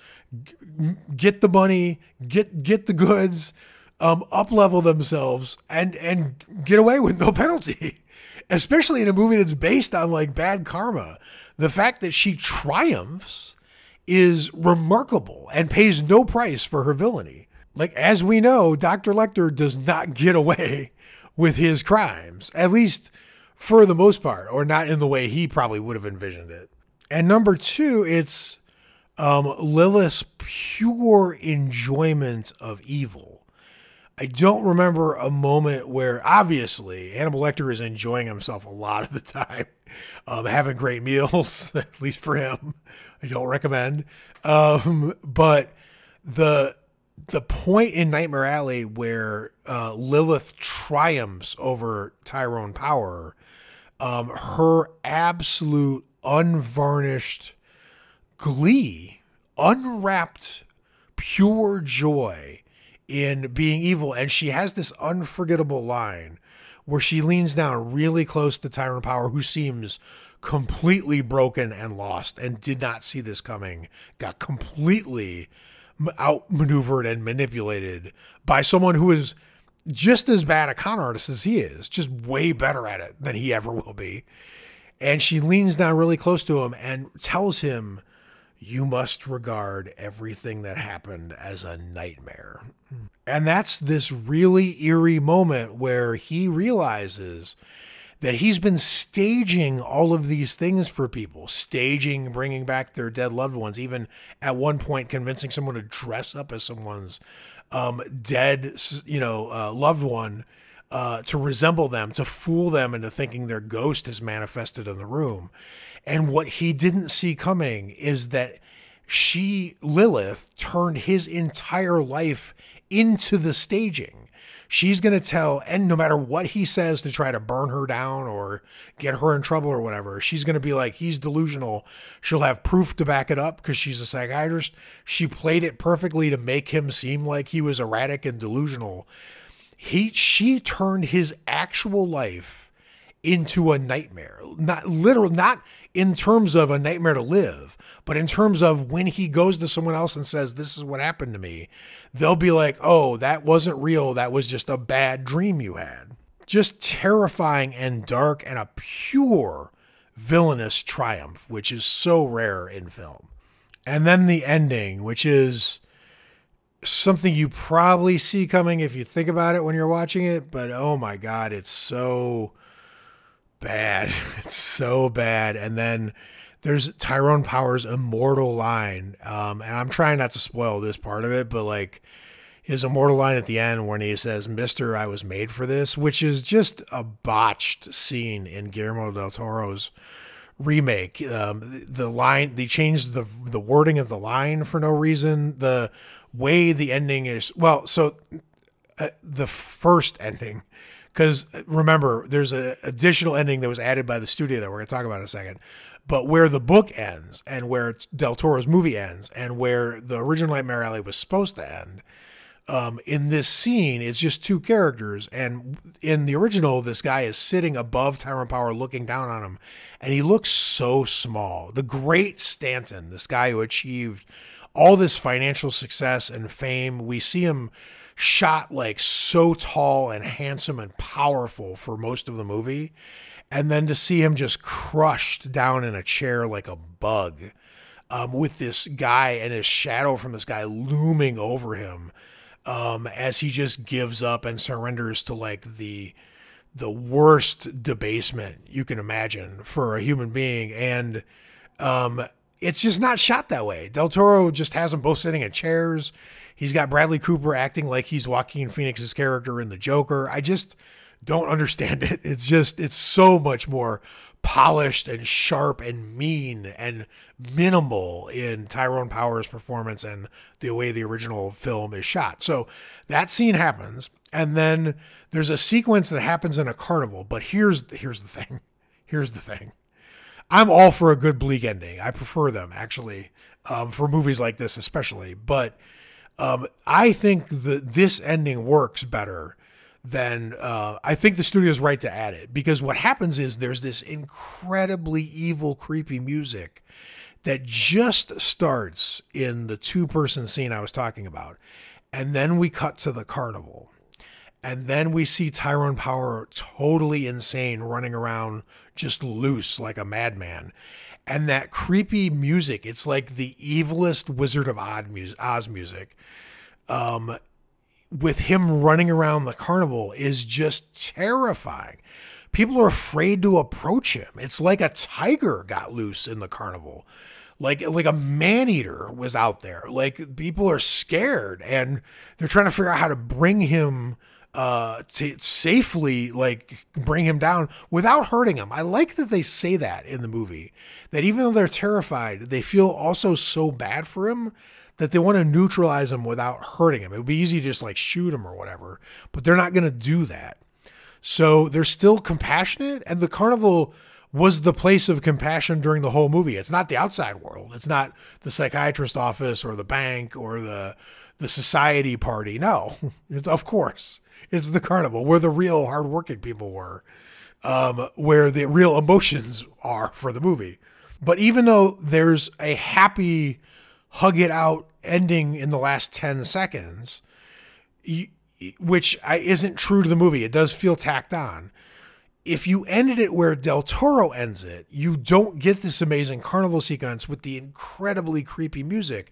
get the money, get get the goods, um, up level themselves, and and get away with no [LAUGHS] penalty. Especially in a movie that's based on like bad karma, the fact that she triumphs is remarkable and pays no price for her villainy. Like as we know, Dr. Lecter does not get away [LAUGHS] with his crimes. At least for the most part, or not in the way he probably would have envisioned it. And number two, it's um, Lilith's pure enjoyment of evil. I don't remember a moment where, obviously, Hannibal Lecter is enjoying himself a lot of the time, [LAUGHS] um, having great meals, [LAUGHS] at least for him. I don't recommend. Um, but the the point in Nightmare Alley where uh, Lilith triumphs over Tyrone Power um, her absolute unvarnished glee, unwrapped pure joy in being evil. And she has this unforgettable line where she leans down really close to Tyrone Power, who seems completely broken and lost and did not see this coming, got completely outmaneuvered and manipulated by someone who is just as bad a con artist as he is, just way better at it than he ever will be. And she leans down really close to him and tells him, You must regard everything that happened as a nightmare. And that's this really eerie moment where he realizes that he's been staging all of these things for people, staging bringing back their dead loved ones, even at one point convincing someone to dress up as someone's um, dead, you know, uh, loved one uh, to resemble them, to fool them into thinking their ghost is manifested in the room. And what he didn't see coming is that she, Lilith, turned his entire life into the staging. She's going to tell, and no matter what he says to try to burn her down or get her in trouble or whatever, she's going to be like, he's delusional. She'll have proof to back it up because she's a psychiatrist. She played it perfectly to make him seem like he was erratic and delusional. He, she turned his actual life into a nightmare. Not literal, not in terms of a nightmare to live, but in terms of when he goes to someone else and says, This is what happened to me, they'll be like, Oh, that wasn't real. That was just a bad dream you had. Just terrifying and dark and a pure villainous triumph, which is so rare in film. And then the ending, which is something you probably see coming if you think about it when you're watching it, but oh my God, it's so bad. [LAUGHS] It's so bad. And then there's Tyrone Power's immortal line. Um, and I'm trying not to spoil this part of it, but like his immortal line at the end when he says, Mister, I was made for this, which is just a botched scene in Guillermo del Toro's remake. Um, the, line, they changed the, the wording of the line for no reason. The way the ending is, well, so uh, the first ending because remember, there's an additional ending that was added by the studio that we're going to talk about in a second. But where the book ends and where Del Toro's movie ends and where the original Nightmare Alley was supposed to end, um, in this scene, it's just two characters. And in the original, this guy is sitting above Tyrone Power looking down on him, and he looks so small. The great Stanton, this guy who achieved all this financial success and fame, we see him shot like so tall and handsome and powerful for most of the movie. And then to see him just crushed down in a chair like a bug um, with this guy and his shadow from this guy looming over him um, as he just gives up and surrenders to like the the worst debasement you can imagine for a human being and um, it's just not shot that way del toro just has them both sitting in chairs He's got Bradley Cooper acting like he's Joaquin Phoenix's character in The Joker. I just don't understand it. It's just, it's so much more polished and sharp and mean and minimal in Tyrone Power's performance and the way the original film is shot. So that scene happens, and then there's a sequence that happens in a carnival. But here's here's the thing. [LAUGHS] Here's the thing. I'm all for a good bleak ending. I prefer them actually um, for movies like this, especially. But um, I think that this ending works better than uh, I think the studio's right to add it because what happens is there's this incredibly evil, creepy music that just starts in the two person scene I was talking about. And then we cut to the carnival. And then we see Tyrone Power totally insane running around just loose like a madman and that creepy music. It's like the evilest Wizard of Oz music. Um, with him running around the carnival is just terrifying. People are afraid to approach him. It's like a tiger got loose in the carnival. Like like a man eater was out there. Like people are scared and they're trying to figure out how to bring him uh, to safely like bring him down without hurting him. I like that they say that in the movie. That even though they're terrified, they feel also so bad for him that they want to neutralize him without hurting him. It would be easy to just like shoot him or whatever, but they're not going to do that. So they're still compassionate, and the carnival was the place of compassion during the whole movie. It's not the outside world. It's not the psychiatrist office or the bank or the the society party. No, [LAUGHS] it's of course it's the carnival where the real hardworking people were, um, where the real emotions are for the movie. But even though there's a happy hug it out ending in the last 10 seconds, which isn't true to the movie, it does feel tacked on. If you ended it where Del Toro ends it, you don't get this amazing carnival sequence with the incredibly creepy music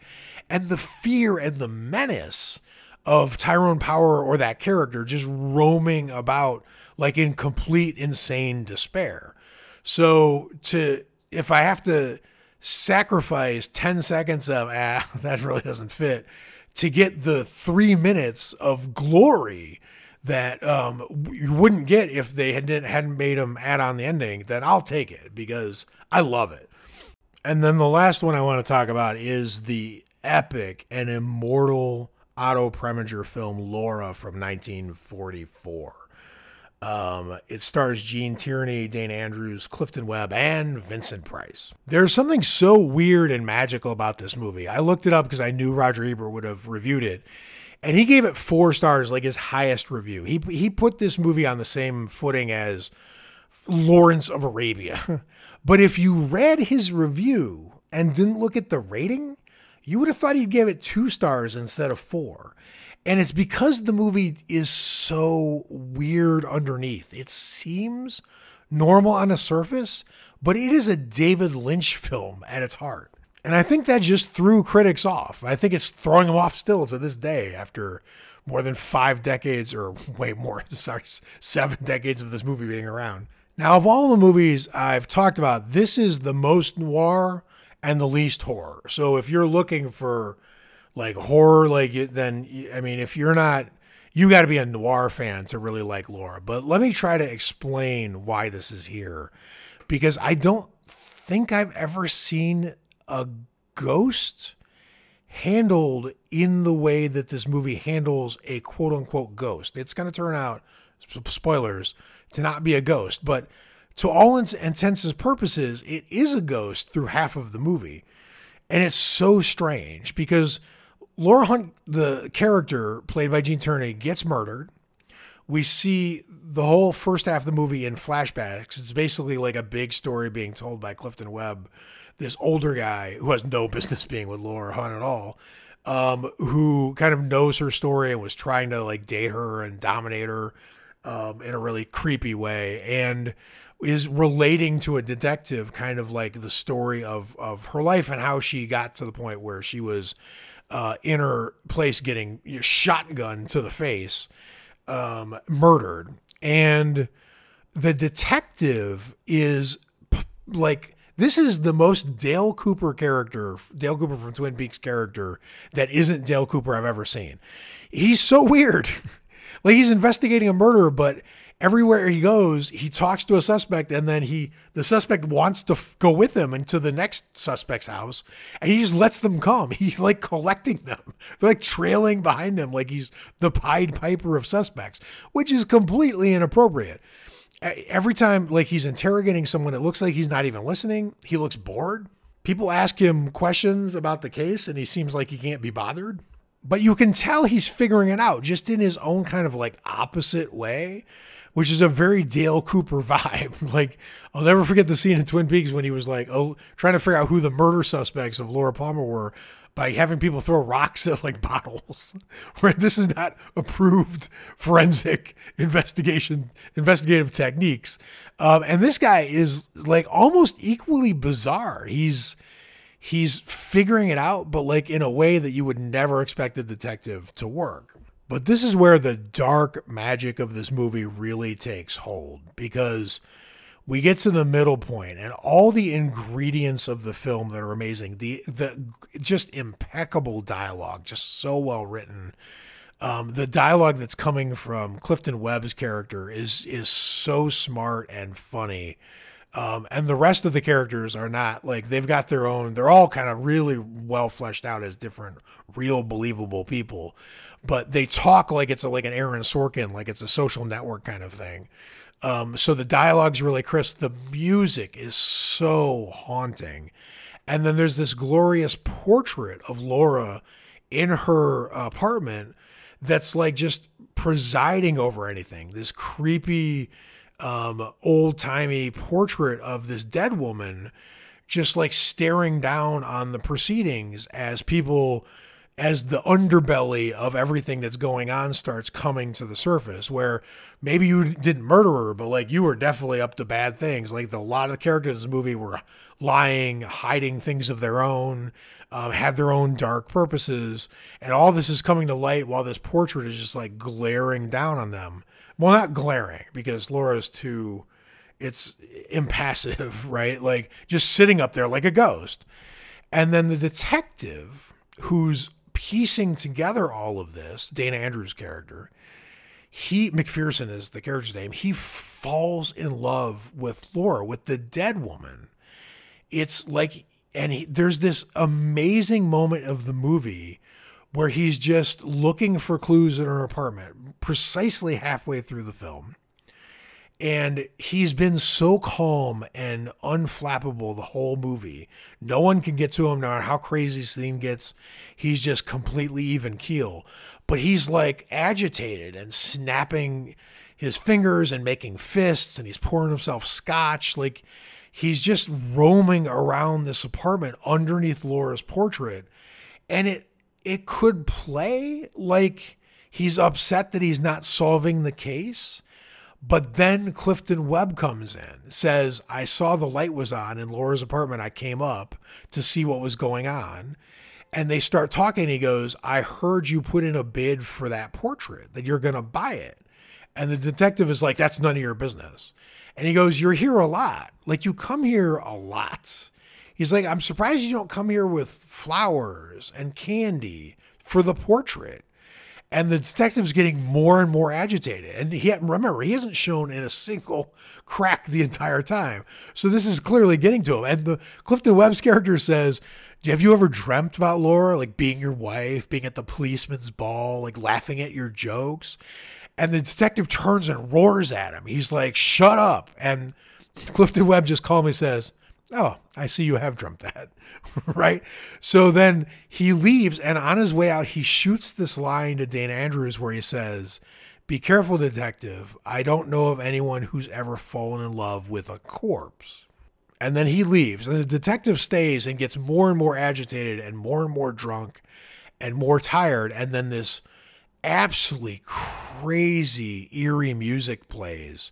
and the fear and the menace of Tyrone Power or that character just roaming about like in complete insane despair. So to if I have to sacrifice 10 seconds of ah [LAUGHS] that really doesn't fit to get the 3 minutes of glory that um, you wouldn't get if they hadn't hadn't made them add on the ending, then I'll take it because I love it. And then the last one I want to talk about is the epic and immortal Otto Preminger film Laura from 1944. Um, it stars Gene Tierney, Dana Andrews, Clifton Webb, and Vincent Price. There's something so weird and magical about this movie. I looked it up because I knew Roger Ebert would have reviewed it, and he gave it four stars, like his highest review. He he put this movie on the same footing as Lawrence of Arabia. [LAUGHS] but if you read his review and didn't look at the rating, you would have thought he'd give it two stars instead of four. And it's because the movie is so weird underneath. It seems normal on the surface, but it is a David Lynch [LAUGHS] film at its heart. And I think that just threw critics off. I think it's throwing them off still to this day after more than five decades, or [LAUGHS] way more, [LAUGHS] sorry, seven decades of this movie being around. Now, of all the movies I've talked about, this is the most noir and the least horror. So if you're looking for like horror, like then I mean, if you're not, you got to be a noir fan to really like Laura. But let me try to explain why this is here, because I don't think I've ever seen a ghost handled in the way that this movie handles a quote unquote ghost. It's going to turn out, spoilers, to not be a ghost, but to all intents and purposes, it is a ghost through half of the movie. And it's so strange because Laura Hunt, the character played by Gene Tierney, gets murdered. We see the whole first half of the movie in flashbacks. It's basically like a big story being told by Clifton Webb, this older guy who has no [LAUGHS] business being with Laura Hunt at all, um, who kind of knows her story and was trying to like date her and dominate her um, in a really creepy way. And is relating to a detective, kind of like the story of of her life and how she got to the point where she was uh, in her place getting shotgun to the face, um, murdered, and the detective is like this is the most Dale Cooper character, Dale Cooper from Twin Peaks character that isn't Dale Cooper I've ever seen. He's so [LAUGHS] weird. like he's investigating a murder, but everywhere he goes, he talks to a suspect, and then he the suspect wants to f- go with him into the next suspect's house, and he just lets them come. [LAUGHS] He's like collecting them. They're like trailing behind him, like he's the Pied Piper of suspects, which is completely inappropriate. Every time, like he's interrogating someone, it looks like he's not even listening. He looks bored. People ask him questions about the case, and he seems like he can't be bothered but you can tell he's figuring it out just in his own kind of like opposite way which is a very Dale Cooper [LAUGHS] vibe. like I'll never forget the scene in Twin Peaks when he was like, oh, trying to figure out who the murder suspects of Laura Palmer were by having people throw rocks at like [LAUGHS] bottles. right? This is not approved forensic investigation investigative techniques. Um, and this guy is like almost equally bizarre. He's he's figuring it out, but like in a way that you would never expect a detective to work. But this is where the dark magic of this movie really takes hold because we get to the middle point and all the ingredients of the film that are amazing the the just impeccable dialogue just so well written. Um, the dialogue that's coming from Clifton Webb's character is is so smart and funny. Um, and the rest of the characters are not like they've got their own they're all kind of really well fleshed out as different real believable people but they talk like it's a, like an Aaron Sorkin, like it's a social network kind of thing. Um, so the dialogue's really crisp. The music is so haunting. And then there's this glorious portrait of Laura in her apartment that's like just presiding over anything. This creepy, um, old timey portrait of this dead woman just like staring down on the proceedings as people as the underbelly of everything that's going on starts coming to the surface where maybe you didn't murder her but like you were definitely up to bad things. Like the, a lot of the characters in the movie were lying hiding things of their own um, had their own dark purposes and all this is coming to light while this portrait is just like glaring down on them. Well not glaring because laura's too it's impassive [LAUGHS] right? Like just sitting up there like a ghost. And then the detective who's piecing together all of this, Dana Andrews' character, he McPherson is the character's name. He falls in love with Laura, with the dead woman. It's like, and he, there's this amazing moment of the movie where he's just looking for clues in her apartment precisely halfway through the film. And he's been so calm and unflappable the whole movie. No one can get to him, no matter how crazy the scene gets. He's just completely even keel. But he's like agitated and snapping his fingers and making fists, and he's pouring himself scotch. Like he's just roaming around this apartment underneath Laura's portrait. And it it could play like he's upset that he's not solving the case but then Clifton Webb comes in, says, I saw the light was on in Laura's apartment. I came up to see what was going on. And they start talking. He goes, I heard you put in a bid for that portrait, that you're going to buy it. And the detective is like, That's none of your business. And he goes, You're here a lot. Like, you come here a lot. He's like, I'm surprised you don't come here with flowers and candy for the portrait and the detective's getting more and more agitated. And he remember he hasn't shown in a single crack the entire time, so this is clearly getting to him. And the Clifton Webb's character says, "Have you ever dreamt about Laura, like being your wife, being at the policeman's ball, like laughing at your jokes?" And the detective turns and roars at him. He's like, "Shut up!" And Clifton Webb just calmly says, Oh, I see you have dreamt that. [LAUGHS] right? So then he leaves, and on his way out, he shoots this line to Dana Andrews where he says, Be careful, detective. I don't know of anyone who's ever fallen in love with a corpse. And then he leaves, and the detective stays and gets more and more agitated and more and more drunk and more tired. And then this absolutely crazy, eerie music plays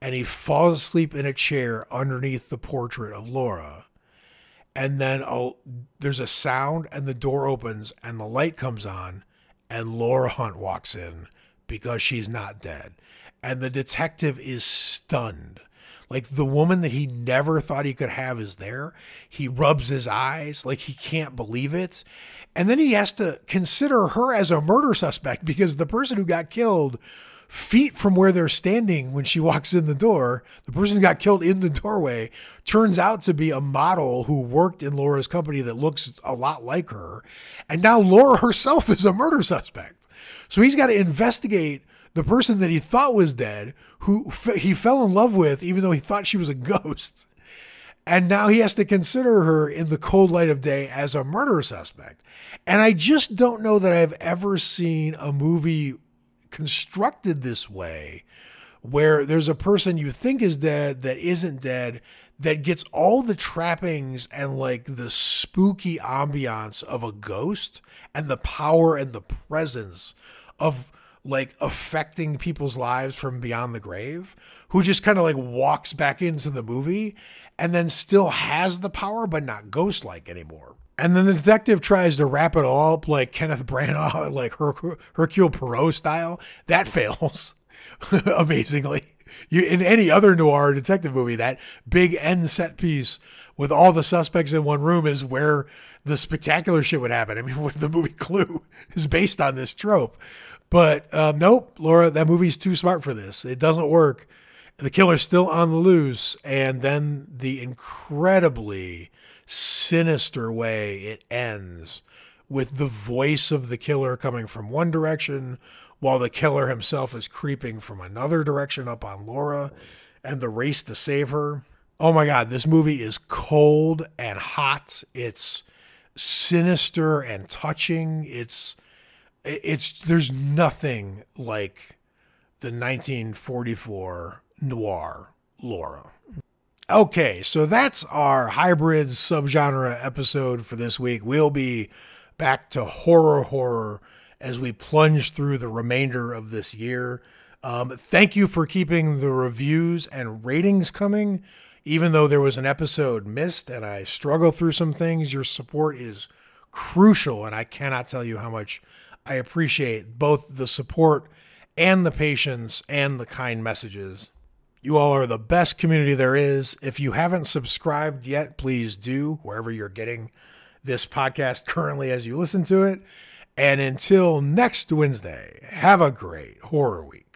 and he falls asleep in a chair underneath the portrait of Laura. And then oh, there's a sound, and the door opens, and the light comes on, and Laura Hunt walks in because she's not dead. And the detective is stunned. Like the woman that he never thought he could have is there. He rubs his eyes like he can't believe it. And then he has to consider her as a murder suspect [LAUGHS] because the person who got killed feet from where they're standing when she walks in the door, the person who got killed in the doorway turns out to be a model who worked in Laura's company that looks a lot like her. And now Laura [LAUGHS] herself is a murder suspect. So he's got to investigate the person that he thought was dead, who he fell in love with, even though he thought she was a [LAUGHS] ghost. And now he has to consider her in the cold light of day as a murder suspect. And I just don't know that I've ever seen a movie constructed this way where there's a person you think is dead that isn't dead that gets all the trappings and like the spooky ambiance of a ghost and the power and the presence of like affecting people's lives from beyond the grave who just kind of like walks back into the movie and then still has the power but not ghost like anymore and then the detective tries to wrap it all up like Kenneth Branagh, [LAUGHS] like Her- Hercule Poirot style. That [LAUGHS] fails [LAUGHS] amazingly. You, in any other noir detective movie, that big end set piece with all the suspects in one room is where the spectacular shit would happen. I mean, the movie Clue is based on this trope. But um, nope, Laura, that movie's too smart for this. It doesn't work. The killer's still on the loose. And then the incredibly sinister way it ends with the voice of the killer coming from one direction while the killer himself is creeping from another direction up on Laura and the race to save her. Oh my God, this movie is cold and hot. It's sinister and touching. It's it's there's nothing like the 1944 noir Laura. Okay, so that's our hybrid subgenre episode for this week. We'll be back to horror horror as we plunge through the remainder of this year. Um, thank you for keeping the reviews and ratings coming. Even though there was an episode missed and I struggle through some things, your support is crucial, and I cannot tell you how much I appreciate both the support and the patience and the kind messages. You all are the best community there is. If you haven't subscribed yet, please do wherever you're getting this podcast currently as you listen to it. And until next Wednesday, have a great horror week.